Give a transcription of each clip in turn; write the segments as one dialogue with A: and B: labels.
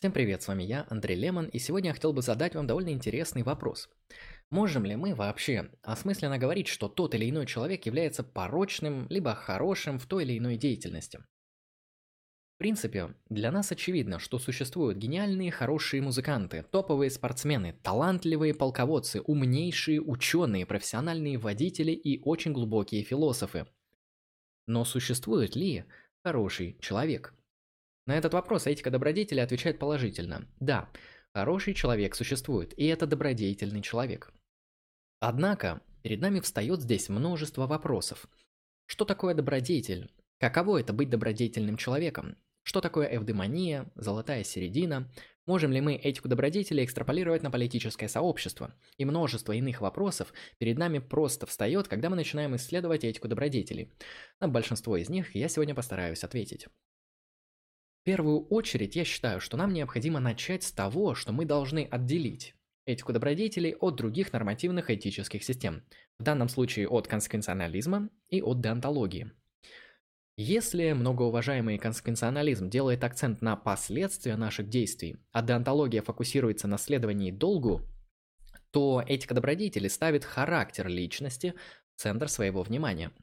A: Всем привет, с вами я, Андрей Лемон, и сегодня я хотел бы задать вам довольно интересный вопрос. Можем ли мы вообще осмысленно говорить, что тот или иной человек является порочным, либо хорошим в той или иной деятельности? В принципе, для нас очевидно, что существуют гениальные, хорошие музыканты, топовые спортсмены, талантливые полководцы, умнейшие ученые, профессиональные водители и очень глубокие философы. Но существует ли хороший человек? На этот вопрос этика добродетели отвечает положительно. Да, хороший человек существует, и это добродетельный человек. Однако, перед нами встает здесь множество вопросов. Что такое добродетель? Каково это быть добродетельным человеком? Что такое эвдемония, золотая середина? Можем ли мы этику добродетели экстраполировать на политическое сообщество? И множество иных вопросов перед нами просто встает, когда мы начинаем исследовать этику добродетелей. На большинство из них я сегодня постараюсь ответить первую очередь я считаю, что нам необходимо начать с того, что мы должны отделить этику добродетелей от других нормативных этических систем, в данном случае от консеквенционализма и от деонтологии. Если многоуважаемый консеквенционализм делает акцент на последствия наших действий, а деонтология фокусируется на следовании долгу, то этика добродетели ставит характер личности в центр своего внимания –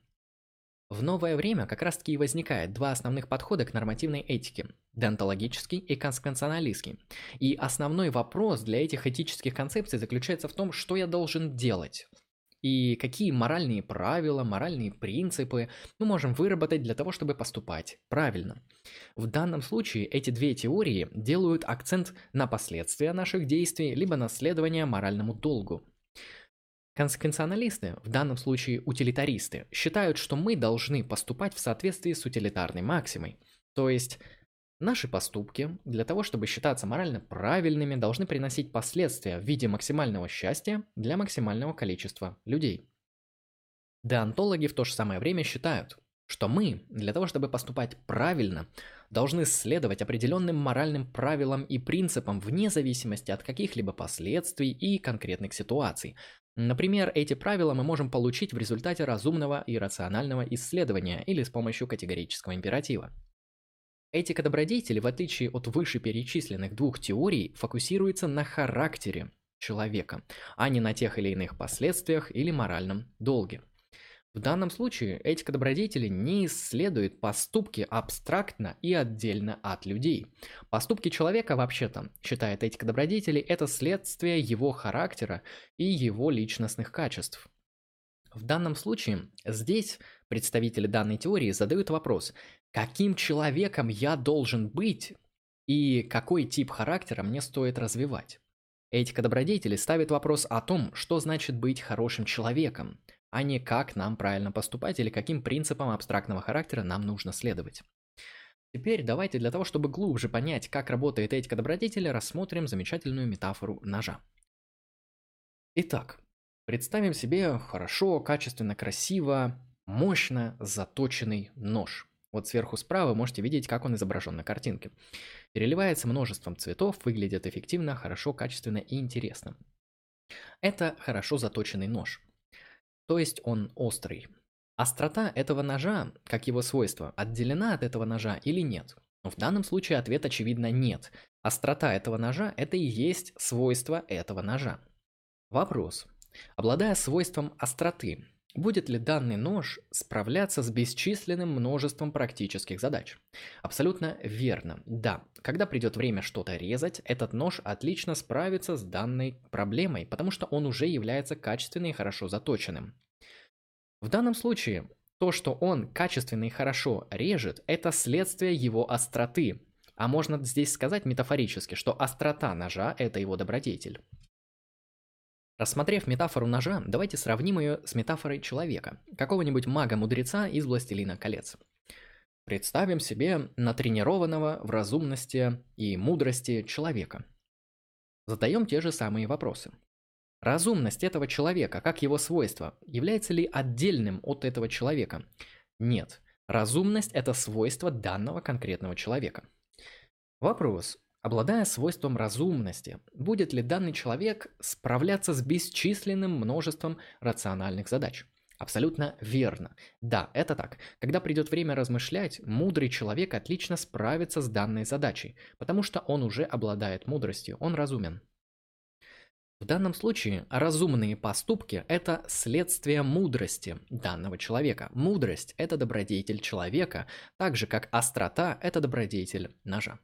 A: в новое время как раз таки и возникает два основных подхода к нормативной этике – деонтологический и консеквенционалистский. И основной вопрос для этих этических концепций заключается в том, что я должен делать. И какие моральные правила, моральные принципы мы можем выработать для того, чтобы поступать правильно. В данном случае эти две теории делают акцент на последствия наших действий, либо на следование моральному долгу. Консеквенционалисты, в данном случае утилитаристы, считают, что мы должны поступать в соответствии с утилитарной максимой. То есть Наши поступки, для того чтобы считаться морально правильными, должны приносить последствия в виде максимального счастья для максимального количества людей. Деонтологи в то же самое время считают, что мы, для того чтобы поступать правильно, должны следовать определенным моральным правилам и принципам вне зависимости от каких-либо последствий и конкретных ситуаций, Например, эти правила мы можем получить в результате разумного и рационального исследования или с помощью категорического императива. Этика добродетели, в отличие от вышеперечисленных двух теорий, фокусируется на характере человека, а не на тех или иных последствиях или моральном долге. В данном случае этика добродетели не исследует поступки абстрактно и отдельно от людей. Поступки человека вообще-то, считает этика добродетели, это следствие его характера и его личностных качеств. В данном случае здесь представители данной теории задают вопрос, каким человеком я должен быть и какой тип характера мне стоит развивать. Этика добродетели ставит вопрос о том, что значит быть хорошим человеком – а не как нам правильно поступать или каким принципам абстрактного характера нам нужно следовать. Теперь давайте для того, чтобы глубже понять, как работает этика добродетели, рассмотрим замечательную метафору ножа. Итак, представим себе хорошо, качественно, красиво, мощно заточенный нож. Вот сверху справа можете видеть, как он изображен на картинке. Переливается множеством цветов, выглядит эффективно, хорошо, качественно и интересно. Это хорошо заточенный нож. То есть он острый. Острота этого ножа, как его свойство, отделена от этого ножа или нет? В данном случае ответ очевидно нет. Острота этого ножа – это и есть свойство этого ножа. Вопрос. Обладая свойством остроты, будет ли данный нож справляться с бесчисленным множеством практических задач? Абсолютно верно. Да, когда придет время что-то резать, этот нож отлично справится с данной проблемой, потому что он уже является качественным и хорошо заточенным. В данном случае, то, что он качественно и хорошо режет, это следствие его остроты. А можно здесь сказать метафорически, что острота ножа – это его добродетель. Рассмотрев метафору ножа, давайте сравним ее с метафорой человека, какого-нибудь мага-мудреца из «Властелина колец». Представим себе натренированного в разумности и мудрости человека. Задаем те же самые вопросы. Разумность этого человека, как его свойство, является ли отдельным от этого человека? Нет. Разумность – это свойство данного конкретного человека. Вопрос. Обладая свойством разумности, будет ли данный человек справляться с бесчисленным множеством рациональных задач? Абсолютно верно. Да, это так. Когда придет время размышлять, мудрый человек отлично справится с данной задачей, потому что он уже обладает мудростью, он разумен. В данном случае разумные поступки – это следствие мудрости данного человека. Мудрость – это добродетель человека, так же как острота – это добродетель ножа.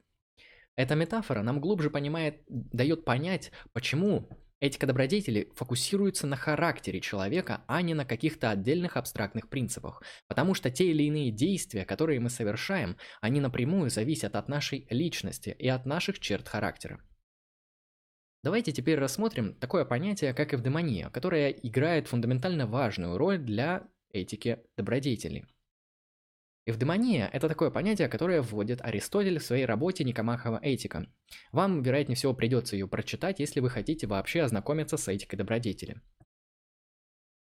A: Эта метафора нам глубже понимает, дает понять, почему Этика добродетели фокусируется на характере человека, а не на каких-то отдельных абстрактных принципах, потому что те или иные действия, которые мы совершаем, они напрямую зависят от нашей личности и от наших черт характера. Давайте теперь рассмотрим такое понятие, как эвдемония, которое играет фундаментально важную роль для этики добродетелей. Эвдемония – это такое понятие, которое вводит Аристотель в своей работе Никомахова этика. Вам, вероятнее всего, придется ее прочитать, если вы хотите вообще ознакомиться с этикой добродетели.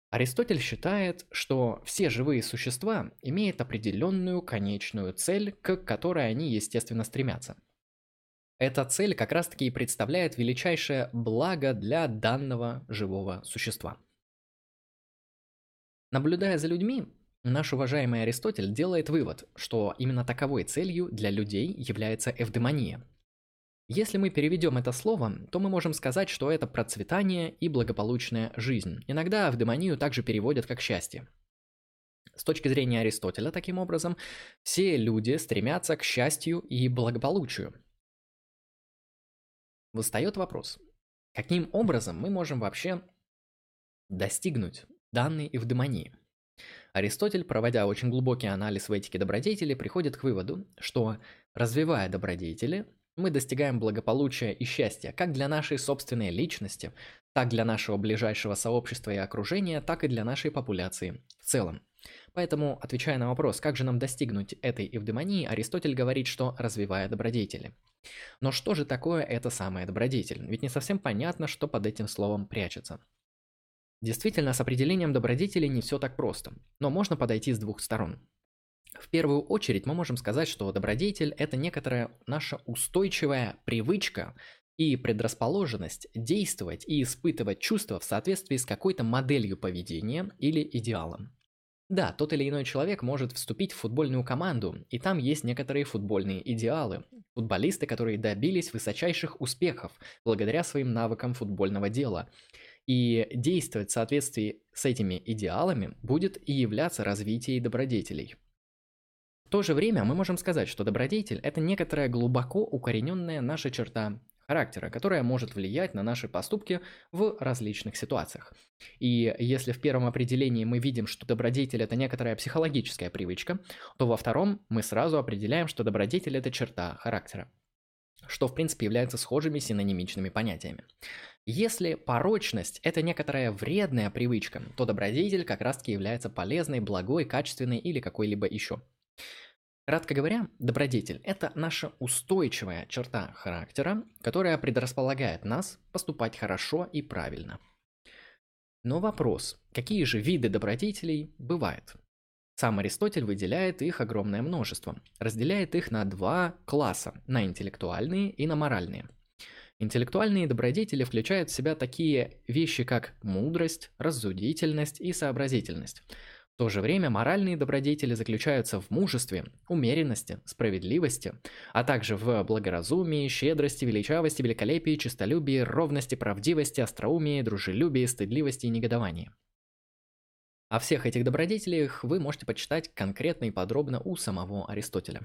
A: Аристотель считает, что все живые существа имеют определенную конечную цель, к которой они, естественно, стремятся. Эта цель как раз-таки и представляет величайшее благо для данного живого существа. Наблюдая за людьми, Наш уважаемый Аристотель делает вывод, что именно таковой целью для людей является эвдемония. Если мы переведем это слово, то мы можем сказать, что это процветание и благополучная жизнь. Иногда эвдемонию также переводят как счастье. С точки зрения Аристотеля, таким образом, все люди стремятся к счастью и благополучию. Встает вопрос, каким образом мы можем вообще достигнуть данной эвдемонии? Аристотель, проводя очень глубокий анализ в этике добродетели, приходит к выводу, что развивая добродетели, мы достигаем благополучия и счастья как для нашей собственной личности, так для нашего ближайшего сообщества и окружения, так и для нашей популяции в целом. Поэтому, отвечая на вопрос, как же нам достигнуть этой эвдемонии, Аристотель говорит, что развивая добродетели. Но что же такое это самое добродетель? Ведь не совсем понятно, что под этим словом прячется. Действительно, с определением добродетели не все так просто, но можно подойти с двух сторон. В первую очередь мы можем сказать, что добродетель – это некоторая наша устойчивая привычка и предрасположенность действовать и испытывать чувства в соответствии с какой-то моделью поведения или идеалом. Да, тот или иной человек может вступить в футбольную команду, и там есть некоторые футбольные идеалы. Футболисты, которые добились высочайших успехов благодаря своим навыкам футбольного дела – и действовать в соответствии с этими идеалами будет и являться развитие добродетелей. В то же время мы можем сказать, что добродетель – это некоторая глубоко укорененная наша черта характера, которая может влиять на наши поступки в различных ситуациях. И если в первом определении мы видим, что добродетель – это некоторая психологическая привычка, то во втором мы сразу определяем, что добродетель – это черта характера что в принципе являются схожими синонимичными понятиями. Если порочность – это некоторая вредная привычка, то добродетель как раз-таки является полезной, благой, качественной или какой-либо еще. Кратко говоря, добродетель – это наша устойчивая черта характера, которая предрасполагает нас поступать хорошо и правильно. Но вопрос, какие же виды добродетелей бывают? Сам Аристотель выделяет их огромное множество, разделяет их на два класса – на интеллектуальные и на моральные. Интеллектуальные добродетели включают в себя такие вещи, как мудрость, рассудительность и сообразительность. В то же время моральные добродетели заключаются в мужестве, умеренности, справедливости, а также в благоразумии, щедрости, величавости, великолепии, честолюбии, ровности, правдивости, остроумии, дружелюбии, стыдливости и негодовании. О всех этих добродетелях вы можете почитать конкретно и подробно у самого Аристотеля.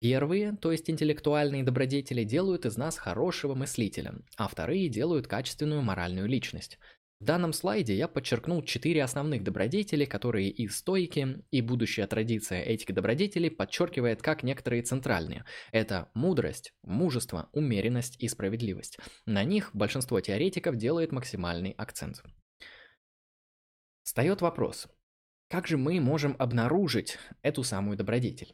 A: Первые, то есть интеллектуальные добродетели, делают из нас хорошего мыслителя, а вторые делают качественную моральную личность. В данном слайде я подчеркнул четыре основных добродетели, которые и стойки, и будущая традиция этики добродетелей подчеркивает как некоторые центральные. Это мудрость, мужество, умеренность и справедливость. На них большинство теоретиков делает максимальный акцент. Встает вопрос, как же мы можем обнаружить эту самую добродетель?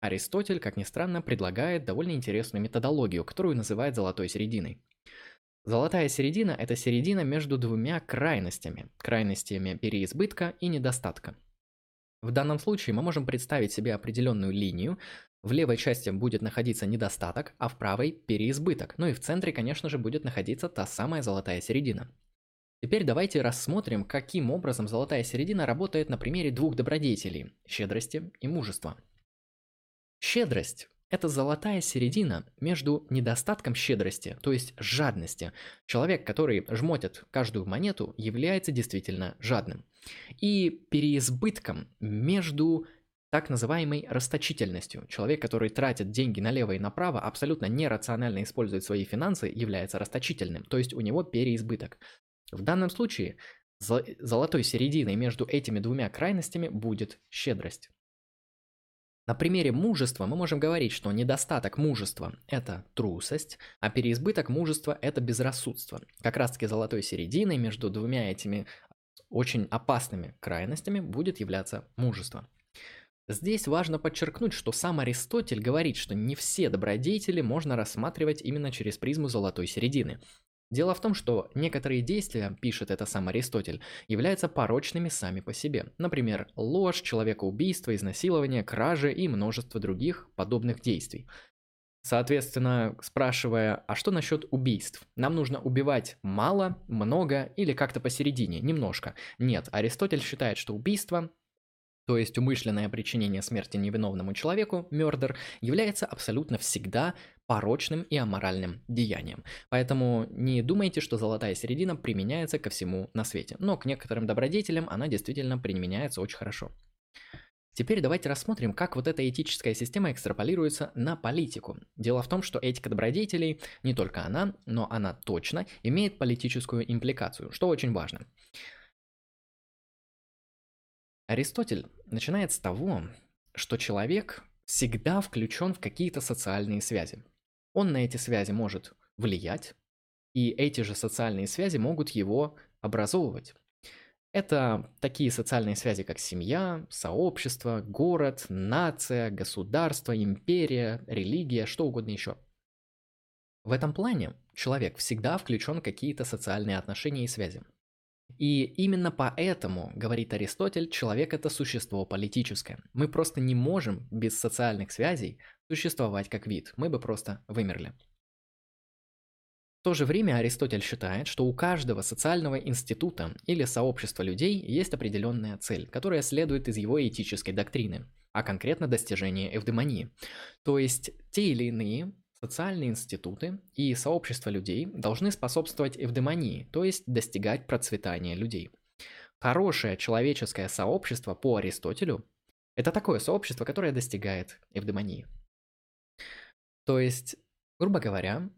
A: Аристотель, как ни странно, предлагает довольно интересную методологию, которую называет золотой серединой. Золотая середина – это середина между двумя крайностями, крайностями переизбытка и недостатка. В данном случае мы можем представить себе определенную линию, в левой части будет находиться недостаток, а в правой – переизбыток, ну и в центре, конечно же, будет находиться та самая золотая середина – Теперь давайте рассмотрим, каким образом золотая середина работает на примере двух добродетелей – щедрости и мужества. Щедрость – это золотая середина между недостатком щедрости, то есть жадности. Человек, который жмотит каждую монету, является действительно жадным. И переизбытком между так называемой расточительностью. Человек, который тратит деньги налево и направо, абсолютно нерационально использует свои финансы, является расточительным, то есть у него переизбыток. В данном случае золотой серединой между этими двумя крайностями будет щедрость. На примере мужества мы можем говорить, что недостаток мужества – это трусость, а переизбыток мужества – это безрассудство. Как раз таки золотой серединой между двумя этими очень опасными крайностями будет являться мужество. Здесь важно подчеркнуть, что сам Аристотель говорит, что не все добродетели можно рассматривать именно через призму золотой середины. Дело в том, что некоторые действия, пишет это сам Аристотель, являются порочными сами по себе. Например, ложь, человекоубийство, изнасилование, кражи и множество других подобных действий. Соответственно, спрашивая, а что насчет убийств? Нам нужно убивать мало, много или как-то посередине, немножко. Нет, Аристотель считает, что убийство то есть умышленное причинение смерти невиновному человеку, мёрдер, является абсолютно всегда порочным и аморальным деянием. Поэтому не думайте, что золотая середина применяется ко всему на свете. Но к некоторым добродетелям она действительно применяется очень хорошо. Теперь давайте рассмотрим, как вот эта этическая система экстраполируется на политику. Дело в том, что этика добродетелей, не только она, но она точно имеет политическую импликацию, что очень важно. Аристотель начинает с того, что человек всегда включен в какие-то социальные связи. Он на эти связи может влиять, и эти же социальные связи могут его образовывать. Это такие социальные связи, как семья, сообщество, город, нация, государство, империя, религия, что угодно еще. В этом плане человек всегда включен в какие-то социальные отношения и связи. И именно поэтому, говорит Аристотель, человек это существо политическое. Мы просто не можем без социальных связей существовать как вид, мы бы просто вымерли. В то же время Аристотель считает, что у каждого социального института или сообщества людей есть определенная цель, которая следует из его этической доктрины, а конкретно достижение эвдемонии. То есть те или иные Социальные институты и сообщества людей должны способствовать эвдемонии, то есть достигать процветания людей. Хорошее человеческое сообщество по Аристотелю – это такое сообщество, которое достигает эвдемонии. То есть, грубо говоря,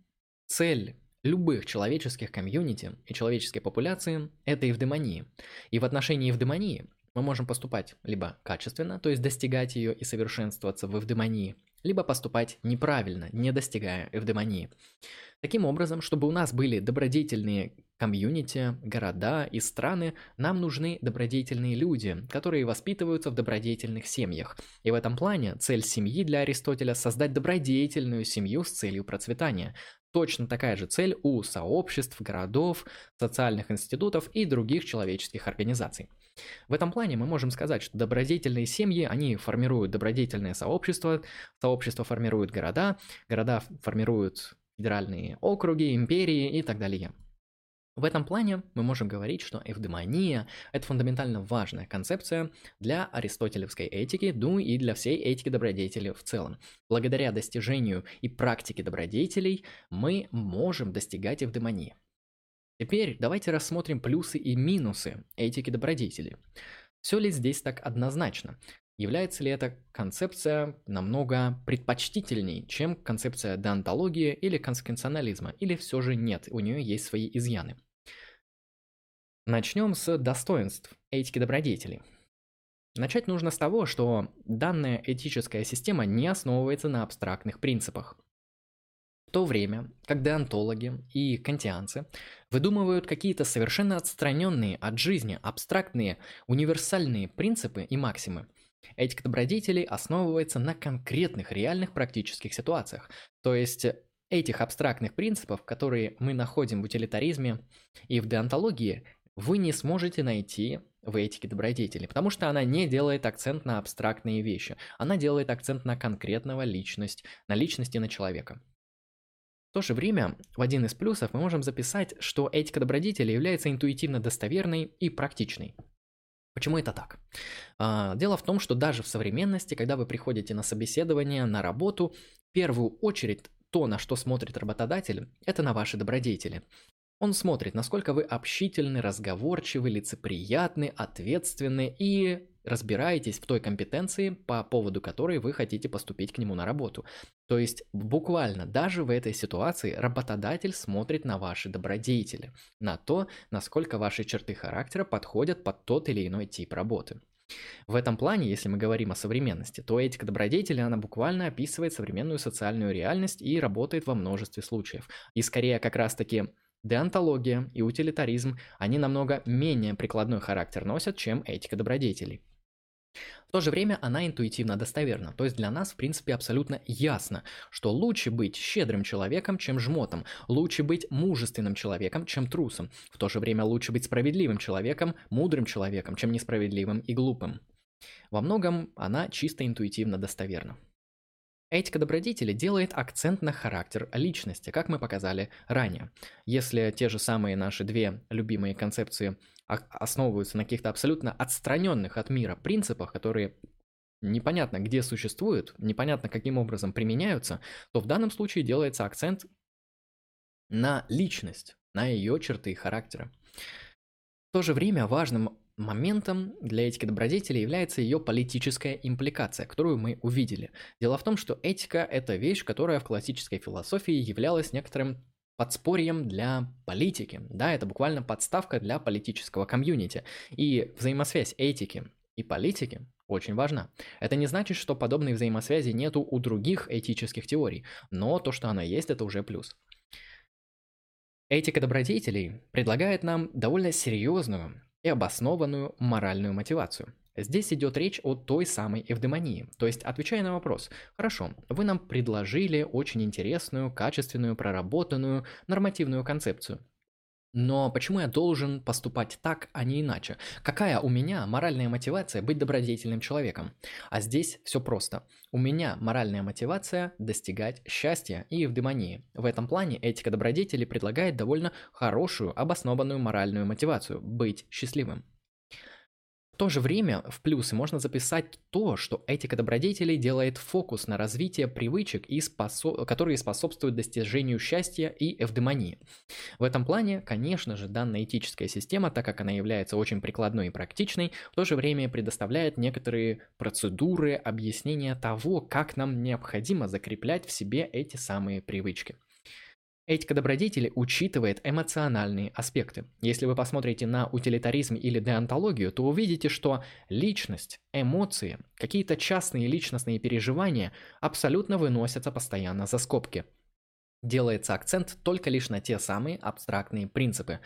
A: цель любых человеческих комьюнити и человеческой популяции – это эвдемония. И в отношении эвдемонии мы можем поступать либо качественно, то есть достигать ее и совершенствоваться в эвдемонии – либо поступать неправильно, не достигая эвдемонии. Таким образом, чтобы у нас были добродетельные комьюнити, города и страны, нам нужны добродетельные люди, которые воспитываются в добродетельных семьях. И в этом плане цель семьи для Аристотеля – создать добродетельную семью с целью процветания. Точно такая же цель у сообществ, городов, социальных институтов и других человеческих организаций. В этом плане мы можем сказать, что добродетельные семьи, они формируют добродетельное сообщество, сообщество формирует города, города формируют федеральные округи, империи и так далее. В этом плане мы можем говорить, что эвдемония – это фундаментально важная концепция для аристотелевской этики, ну и для всей этики добродетели в целом. Благодаря достижению и практике добродетелей мы можем достигать эвдемонии. Теперь давайте рассмотрим плюсы и минусы этики добродетели. Все ли здесь так однозначно? Является ли эта концепция намного предпочтительней, чем концепция деонтологии или конскенционализма, или все же нет, у нее есть свои изъяны? Начнем с достоинств этики добродетели. Начать нужно с того, что данная этическая система не основывается на абстрактных принципах. То время, как деонтологи и кантианцы выдумывают какие-то совершенно отстраненные от жизни абстрактные универсальные принципы и максимы, этика добродетелей основывается на конкретных реальных практических ситуациях. То есть этих абстрактных принципов, которые мы находим в утилитаризме и в деонтологии, вы не сможете найти в этике добродетели, потому что она не делает акцент на абстрактные вещи, она делает акцент на конкретного личность, на личности на человека. В то же время, в один из плюсов мы можем записать, что этика добродетели является интуитивно достоверной и практичной. Почему это так? А, дело в том, что даже в современности, когда вы приходите на собеседование, на работу, в первую очередь то, на что смотрит работодатель, это на ваши добродетели. Он смотрит, насколько вы общительны, разговорчивы, лицеприятны, ответственны и разбираетесь в той компетенции, по поводу которой вы хотите поступить к нему на работу. То есть буквально даже в этой ситуации работодатель смотрит на ваши добродетели, на то, насколько ваши черты характера подходят под тот или иной тип работы. В этом плане, если мы говорим о современности, то этика добродетели, она буквально описывает современную социальную реальность и работает во множестве случаев. И скорее как раз-таки Деонтология и утилитаризм, они намного менее прикладной характер носят, чем этика добродетелей. В то же время она интуитивно достоверна, то есть для нас в принципе абсолютно ясно, что лучше быть щедрым человеком, чем жмотом, лучше быть мужественным человеком, чем трусом, в то же время лучше быть справедливым человеком, мудрым человеком, чем несправедливым и глупым. Во многом она чисто интуитивно достоверна. Этика добродетели делает акцент на характер личности, как мы показали ранее. Если те же самые наши две любимые концепции основываются на каких-то абсолютно отстраненных от мира принципах, которые непонятно где существуют, непонятно каким образом применяются, то в данном случае делается акцент на личность, на ее черты характера. В то же время важным Моментом для этики добродетели является ее политическая импликация, которую мы увидели. Дело в том, что этика – это вещь, которая в классической философии являлась некоторым подспорьем для политики. Да, это буквально подставка для политического комьюнити. И взаимосвязь этики и политики очень важна. Это не значит, что подобной взаимосвязи нету у других этических теорий, но то, что она есть, это уже плюс. Этика добродетелей предлагает нам довольно серьезную и обоснованную моральную мотивацию. Здесь идет речь о той самой эвдемонии, то есть отвечая на вопрос, хорошо, вы нам предложили очень интересную, качественную, проработанную нормативную концепцию. Но почему я должен поступать так, а не иначе? Какая у меня моральная мотивация быть добродетельным человеком? А здесь все просто. У меня моральная мотивация достигать счастья и евдемонии. В этом плане этика добродетели предлагает довольно хорошую, обоснованную моральную мотивацию – быть счастливым то же время в плюсы можно записать то, что этика добродетелей делает фокус на развитие привычек, и способ... которые способствуют достижению счастья и эвдемонии. В этом плане, конечно же, данная этическая система, так как она является очень прикладной и практичной, в то же время предоставляет некоторые процедуры, объяснения того, как нам необходимо закреплять в себе эти самые привычки. Этика добродетели учитывает эмоциональные аспекты. Если вы посмотрите на утилитаризм или деонтологию, то увидите, что личность, эмоции, какие-то частные личностные переживания абсолютно выносятся постоянно за скобки. Делается акцент только лишь на те самые абстрактные принципы.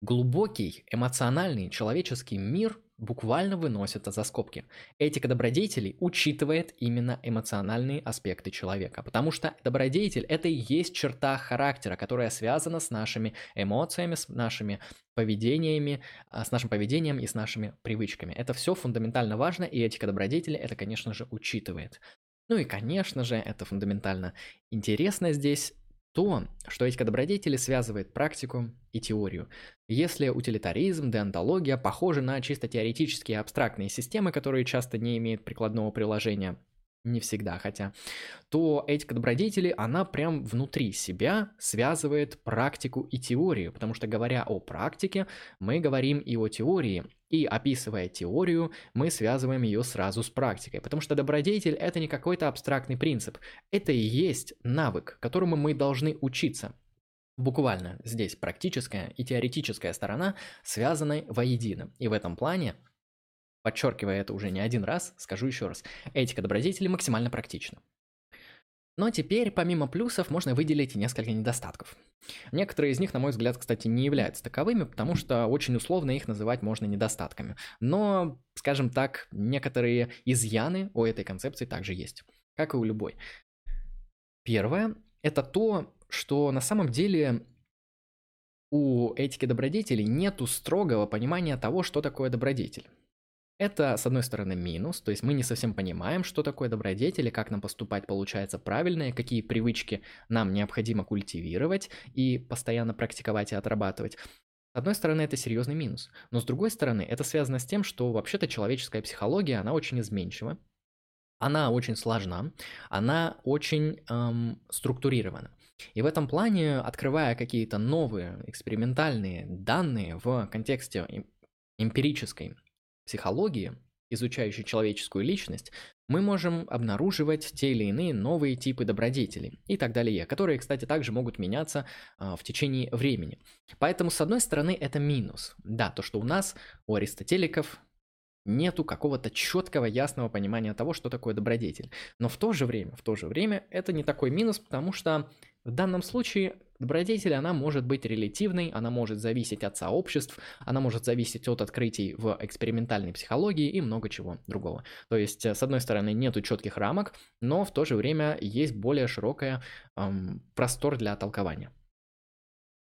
A: Глубокий эмоциональный человеческий мир буквально выносится за скобки. Этика добродетелей учитывает именно эмоциональные аспекты человека, потому что добродетель – это и есть черта характера, которая связана с нашими эмоциями, с нашими поведениями, а, с нашим поведением и с нашими привычками. Это все фундаментально важно, и этика добродетели это, конечно же, учитывает. Ну и, конечно же, это фундаментально интересно здесь то, что этика добродетели связывает практику и теорию. Если утилитаризм, деонтология похожи на чисто теоретические абстрактные системы, которые часто не имеют прикладного приложения, не всегда хотя, то этика добродетели, она прям внутри себя связывает практику и теорию, потому что говоря о практике, мы говорим и о теории, и описывая теорию, мы связываем ее сразу с практикой, потому что добродетель это не какой-то абстрактный принцип, это и есть навык, которому мы должны учиться. Буквально здесь практическая и теоретическая сторона связаны воедино. И в этом плане Подчеркивая это уже не один раз, скажу еще раз. Этика добродетели максимально практична. Но теперь, помимо плюсов, можно выделить несколько недостатков. Некоторые из них, на мой взгляд, кстати, не являются таковыми, потому что очень условно их называть можно недостатками. Но, скажем так, некоторые изъяны у этой концепции также есть, как и у любой. Первое – это то, что на самом деле у этики добродетелей нету строгого понимания того, что такое добродетель. Это, с одной стороны, минус, то есть мы не совсем понимаем, что такое добродетель и как нам поступать получается правильно, и какие привычки нам необходимо культивировать и постоянно практиковать и отрабатывать. С одной стороны, это серьезный минус, но с другой стороны, это связано с тем, что вообще-то человеческая психология, она очень изменчива, она очень сложна, она очень эм, структурирована. И в этом плане, открывая какие-то новые экспериментальные данные в контексте эмпирической психологии, изучающей человеческую личность, мы можем обнаруживать те или иные новые типы добродетелей и так далее, которые, кстати, также могут меняться а, в течение времени. Поэтому, с одной стороны, это минус. Да, то, что у нас, у аристотеликов, нету какого-то четкого, ясного понимания того, что такое добродетель. Но в то же время, в то же время, это не такой минус, потому что в данном случае добродетель, она может быть релятивной, она может зависеть от сообществ, она может зависеть от открытий в экспериментальной психологии и много чего другого. То есть, с одной стороны, нету четких рамок, но в то же время есть более широкая эм, простор для толкования.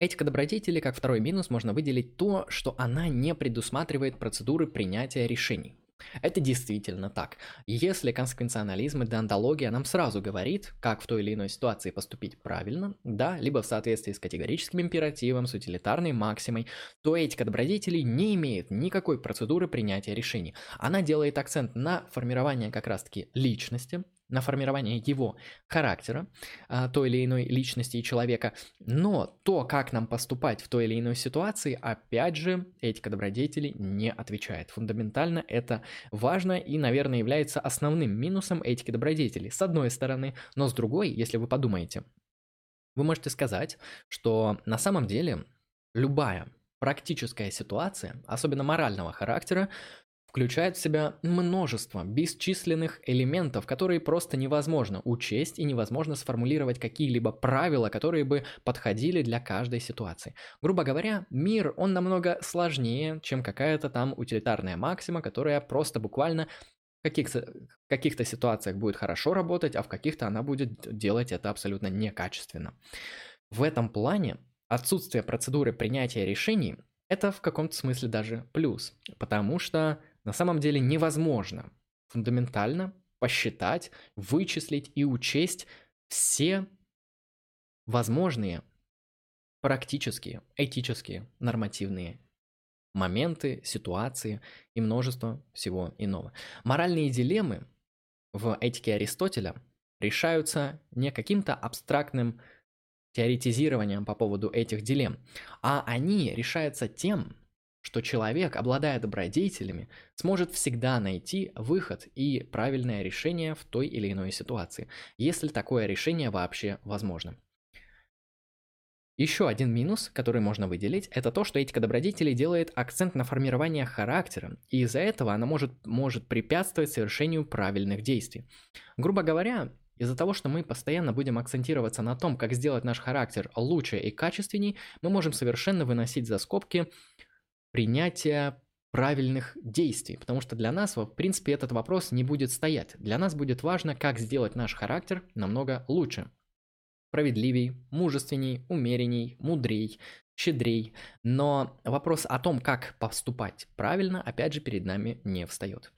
A: Этика добродетели, как второй минус, можно выделить то, что она не предусматривает процедуры принятия решений. Это действительно так. Если консеквенционализм и деонтология нам сразу говорит, как в той или иной ситуации поступить правильно, да, либо в соответствии с категорическим императивом, с утилитарной максимой, то этика добродетелей не имеет никакой процедуры принятия решений. Она делает акцент на формирование как раз-таки личности, на формирование его характера, а, той или иной личности и человека. Но то, как нам поступать в той или иной ситуации, опять же, этика добродетелей не отвечает. Фундаментально это важно и, наверное, является основным минусом этики добродетелей. С одной стороны, но с другой, если вы подумаете, вы можете сказать, что на самом деле любая практическая ситуация, особенно морального характера, включает в себя множество бесчисленных элементов, которые просто невозможно учесть и невозможно сформулировать какие-либо правила, которые бы подходили для каждой ситуации. Грубо говоря, мир, он намного сложнее, чем какая-то там утилитарная максима, которая просто буквально в каких-то, каких-то ситуациях будет хорошо работать, а в каких-то она будет делать это абсолютно некачественно. В этом плане отсутствие процедуры принятия решений – это в каком-то смысле даже плюс, потому что на самом деле невозможно фундаментально посчитать, вычислить и учесть все возможные практические, этические, нормативные моменты, ситуации и множество всего иного. Моральные дилеммы в этике Аристотеля решаются не каким-то абстрактным теоретизированием по поводу этих дилемм, а они решаются тем, что человек, обладая добродетелями, сможет всегда найти выход и правильное решение в той или иной ситуации, если такое решение вообще возможно. Еще один минус, который можно выделить, это то, что этика добродетелей делает акцент на формирование характера, и из-за этого она может, может препятствовать совершению правильных действий. Грубо говоря, из-за того, что мы постоянно будем акцентироваться на том, как сделать наш характер лучше и качественней, мы можем совершенно выносить за скобки принятия правильных действий, потому что для нас, в принципе, этот вопрос не будет стоять. Для нас будет важно, как сделать наш характер намного лучше. Справедливей, мужественней, умеренней, мудрей, щедрей. Но вопрос о том, как поступать правильно, опять же, перед нами не встает.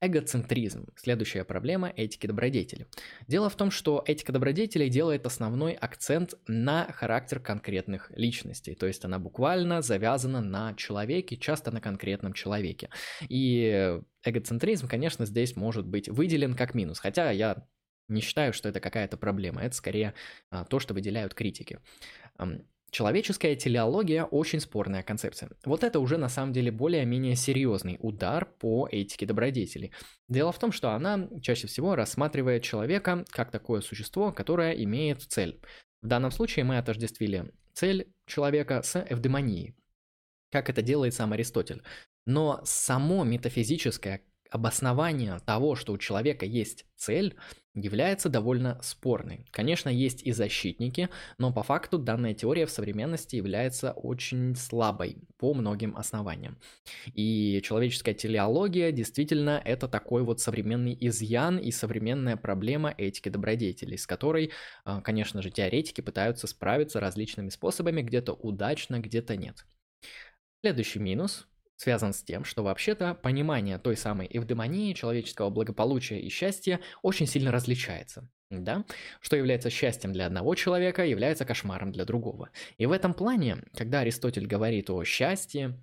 A: Эгоцентризм – следующая проблема этики добродетели. Дело в том, что этика добродетелей делает основной акцент на характер конкретных личностей, то есть она буквально завязана на человеке, часто на конкретном человеке. И эгоцентризм, конечно, здесь может быть выделен как минус, хотя я не считаю, что это какая-то проблема, это скорее а, то, что выделяют критики. Человеческая телеология – очень спорная концепция. Вот это уже на самом деле более-менее серьезный удар по этике добродетели. Дело в том, что она чаще всего рассматривает человека как такое существо, которое имеет цель. В данном случае мы отождествили цель человека с эвдемонией, как это делает сам Аристотель. Но само метафизическое обоснование того, что у человека есть цель, является довольно спорной. Конечно, есть и защитники, но по факту данная теория в современности является очень слабой по многим основаниям. И человеческая телеология действительно это такой вот современный изъян и современная проблема этики добродетелей, с которой, а, конечно же, теоретики пытаются справиться различными способами, где-то удачно, где-то нет. Следующий минус связан с тем, что вообще-то понимание той самой эвдемонии, человеческого благополучия и счастья очень сильно различается. Да? Что является счастьем для одного человека, является кошмаром для другого. И в этом плане, когда Аристотель говорит о счастье,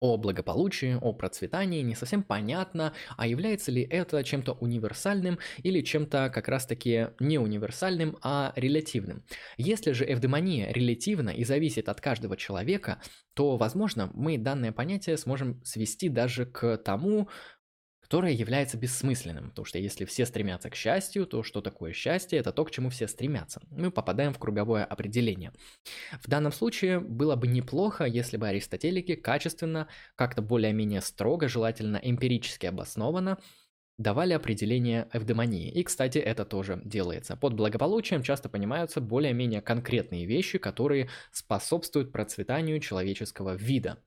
A: о благополучии, о процветании, не совсем понятно, а является ли это чем-то универсальным или чем-то как раз-таки не универсальным, а релятивным. Если же эвдемония релятивна и зависит от каждого человека, то, возможно, мы данное понятие сможем свести даже к тому, которое является бессмысленным, потому что если все стремятся к счастью, то что такое счастье? Это то, к чему все стремятся. Мы попадаем в круговое определение. В данном случае было бы неплохо, если бы аристотелики качественно, как-то более-менее строго, желательно эмпирически обоснованно, давали определение эвдемонии. И, кстати, это тоже делается. Под благополучием часто понимаются более-менее конкретные вещи, которые способствуют процветанию человеческого вида.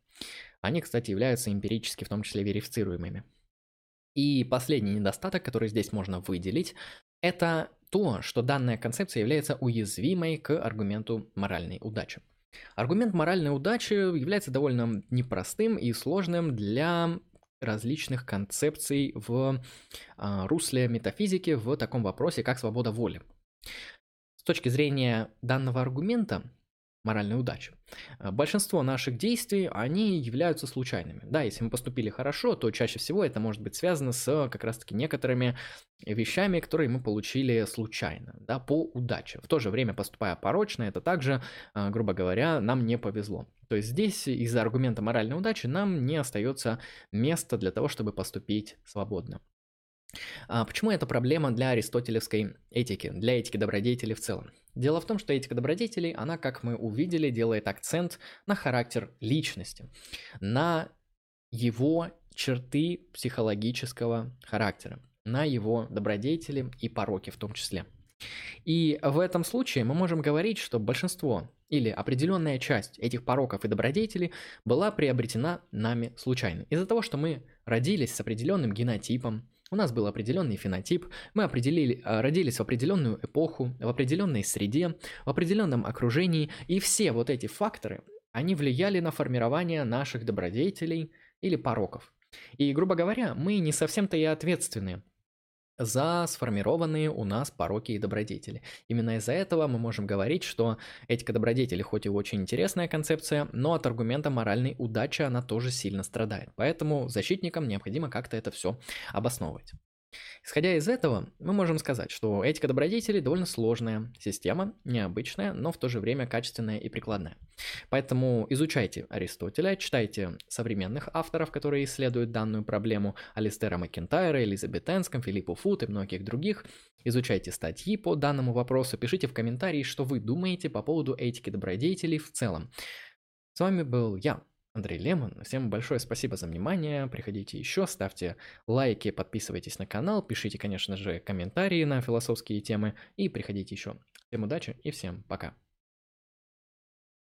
A: Они, кстати, являются эмпирически в том числе верифицируемыми. И последний недостаток, который здесь можно выделить, это то, что данная концепция является уязвимой к аргументу моральной удачи. Аргумент моральной удачи является довольно непростым и сложным для различных концепций в а, русле метафизики в таком вопросе, как свобода воли. С точки зрения данного аргумента, моральной удачи. Э, большинство наших действий, они являются случайными. Да, если мы поступили хорошо, то чаще всего это может быть связано с как раз-таки некоторыми вещами, которые мы получили случайно, да, по удаче. В то же время, поступая порочно, это также, э, грубо говоря, нам не повезло. То есть здесь из-за аргумента моральной удачи нам не остается места для того, чтобы поступить свободно. А почему это проблема для аристотелевской этики, для этики добродетели в целом? Дело в том, что этика добродетелей, она, как мы увидели, делает акцент на характер личности, на его черты психологического характера, на его добродетели и пороки в том числе. И в этом случае мы можем говорить, что большинство или определенная часть этих пороков и добродетелей была приобретена нами случайно. Из-за того, что мы родились с определенным генотипом, у нас был определенный фенотип, мы определили, а, родились в определенную эпоху, в определенной среде, в определенном окружении, и все вот эти факторы, они влияли на формирование наших добродетелей или пороков. И, грубо говоря, мы не совсем-то и ответственны за сформированные у нас пороки и добродетели. Именно из-за этого мы можем говорить, что этика добродетели хоть и очень интересная концепция, но от аргумента моральной удачи она тоже сильно страдает. Поэтому защитникам необходимо как-то это все обосновывать. Исходя из этого, мы можем сказать, что этика добродетелей довольно сложная система, необычная, но в то же время качественная и прикладная. Поэтому изучайте Аристотеля, читайте современных авторов, которые исследуют данную проблему, Алистера Макентайра, Элизабет Энском, Филиппу Фут и многих других. Изучайте статьи по данному вопросу, пишите в комментарии, что вы думаете по поводу этики добродетелей в целом. С вами был я, Андрей Лемон. Всем большое спасибо за внимание. Приходите еще, ставьте лайки, подписывайтесь на канал, пишите, конечно же, комментарии на философские темы и приходите еще. Всем удачи и всем пока.